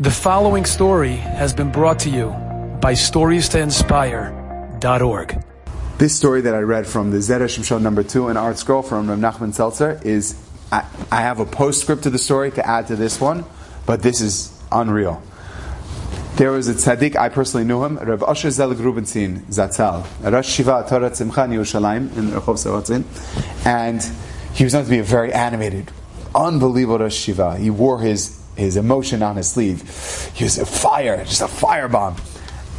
The following story has been brought to you by StoriesToInspire.org. This story that I read from the Zeresh Show number two in ArtScroll from Rav Nachman Seltzer is, I, I have a postscript to the story to add to this one, but this is unreal. There was a tzaddik, I personally knew him, Rav Asher Zelig Rubenstein Zatzal, Rosh Yeshiva Torat Simcha Yerushalayim, in Rehov Saratzin, and he was known to be a very animated, unbelievable Rosh Yeshiva. He wore his his emotion on his sleeve. He was a fire, just a firebomb.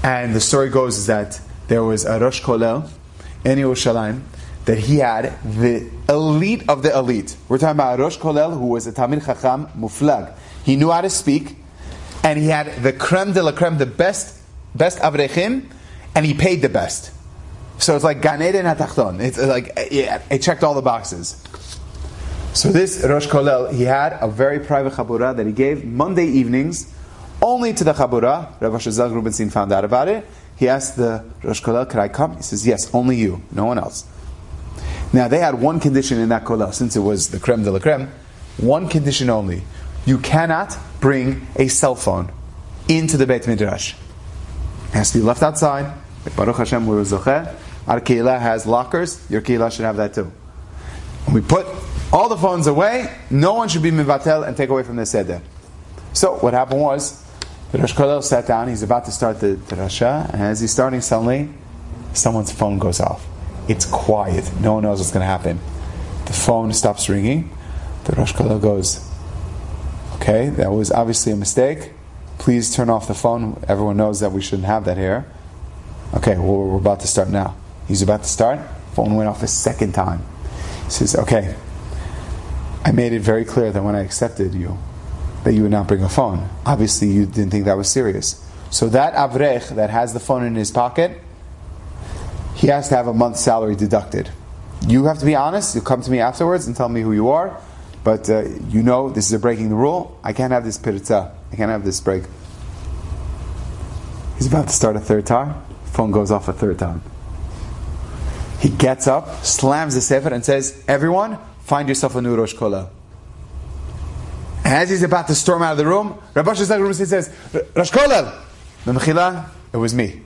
And the story goes is that there was a Rosh Kolel in Yerushalayim that he had the elite of the elite. We're talking about a Rosh Kolel who was a Talmid Chacham Muflag. He knew how to speak, and he had the creme de la creme, the best, best Avrechim, and he paid the best. So it's like Gan Eden HaTachton. It's like, yeah, it checked all the boxes. So this Rosh Kolel, he had a very private chabura that he gave Monday evenings only to the chabura. Rav Shazal Rubenstein found out about it. He asked the Rosh Kolel, "Could I come?" He says, "Yes, only you, no one else." Now they had one condition in that kolel, since it was the creme de la creme. One condition only: you cannot bring a cell phone into the Beit Midrash. It has to be left outside. Baruch Hashem, we're zocheh. Our kehillah has lockers. Your kehillah should have that too. And We put all the phones away. No one should be mivatel and take away from the seder. So what happened was, the Rosh Kolel sat down. He's about to start the, the Rasha, and as he's starting, suddenly someone's phone goes off. It's quiet. No one knows what's going to happen. The phone stops ringing. The Rosh Kolel goes, "Okay, that was obviously a mistake. Please turn off the phone. Everyone knows that we shouldn't have that here." Okay, well, we're about to start now. He's about to start. Phone went off a second time. He says, "Okay, I made it very clear that when I accepted you, that you would not bring a phone. Obviously, you didn't think that was serious. So that avrech that has the phone in his pocket, he has to have a month's salary deducted. You have to be honest. You come to me afterwards and tell me who you are. But uh, you know this is a breaking the rule. I can't have this piritza. I can't have this break. He's about to start a third time. Phone goes off a third time. He gets up, slams the sefer, and says, "Everyone, find yourself a new Rosh Kolel. As he's about to storm out of the room, Rabbi Shazak says, Rosh the Mechila, it was me.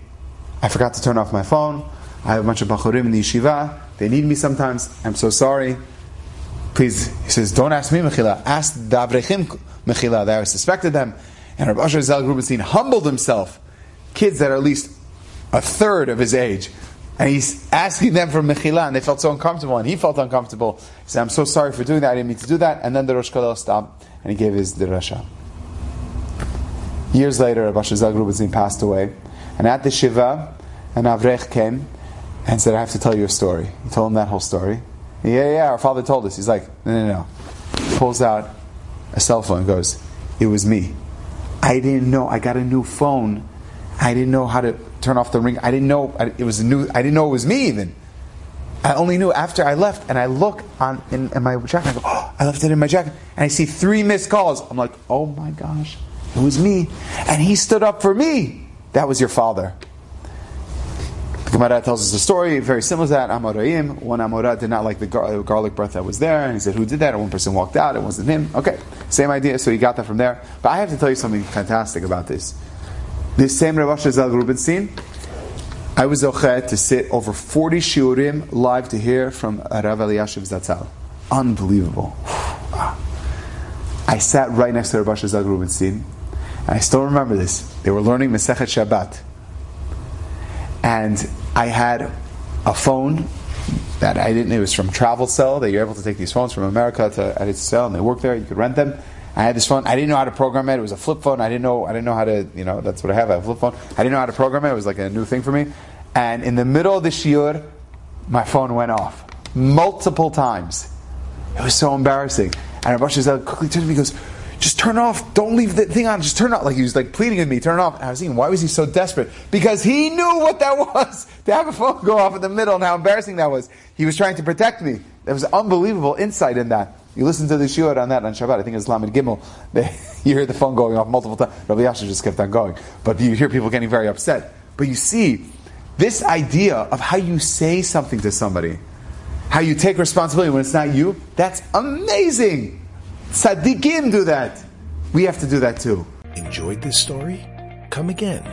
I forgot to turn off my phone. I have a bunch of Bachurim in the yeshiva. They need me sometimes. I'm so sorry. Please, he says, don't ask me Mechila. Ask the Avrechim Mechila that I suspected them. And Rabbi Shazak Rubenstein humbled himself. Kids that are at least a third of his age and he's asking them for mechila, and they felt so uncomfortable, and he felt uncomfortable. He said, I'm so sorry for doing that, I didn't mean to do that. And then the Rosh Kolel stopped, and he gave his dirasha. Years later, Rabbi Shazal Rubenstein passed away, and at the Shiva, an Avrech came and said, I have to tell you a story. He told him that whole story. Yeah, yeah, our father told us. He's like, no, no, no. Pulls out a cell phone and goes, It was me. I didn't know. I got a new phone. I didn't know how to turn off the ring. I didn't know it was new. I didn't know it was me even. I only knew after I left, and I look on in, in my jacket. I go, oh, I left it in my jacket, and I see three missed calls. I'm like, oh my gosh, it was me, and he stood up for me. That was your father. The Gemara tells us a story very similar to that. Amoraim, one Amorah did not like the gar- garlic breath that was there, and he said, "Who did that?" And one person walked out. It wasn't him. Okay, same idea. So he got that from there. But I have to tell you something fantastic about this. This same Rav Shazal Rubenstein, I was okay to sit over 40 shiurim live to hear from Rav Elyashiv Zatzal. Unbelievable. I sat right next to Rav Shazal Rubenstein, and I still remember this. They were learning Masechet Shabbat. And I had a phone that I didn't, it was from Travel Cell, that you're able to take these phones from America to Eretz Cell, and they work there, you could rent them. I had this phone. I didn't know how to program it. It was a flip phone. I didn't know. I didn't know how to. You know, that's what I have. I have a flip phone. I didn't know how to program it. It was like a new thing for me. And in the middle of the shiur, my phone went off multiple times. It was so embarrassing. And Rabbi Shazal quickly turned to me and goes, just turn off. Don't leave the thing on. Just turn off. Like he was like pleading with me, turn off. And I was thinking, why was he so desperate? Because he knew what that was to have a phone go off in the middle and how embarrassing that was. He was trying to protect me. There was unbelievable insight in that. You listen to the shiur on that on Shabbat. I think it's Lamed Gimel. They, you hear the phone going off multiple times. Rabbi Yasha just kept on going, but you hear people getting very upset. But you see this idea of how you say something to somebody, how you take responsibility when it's not you. That's amazing. Tzaddikim do that. We have to do that too. Enjoyed this story? Come again.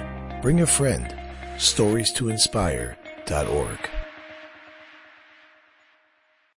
Bring a friend. Stories to inspire.org.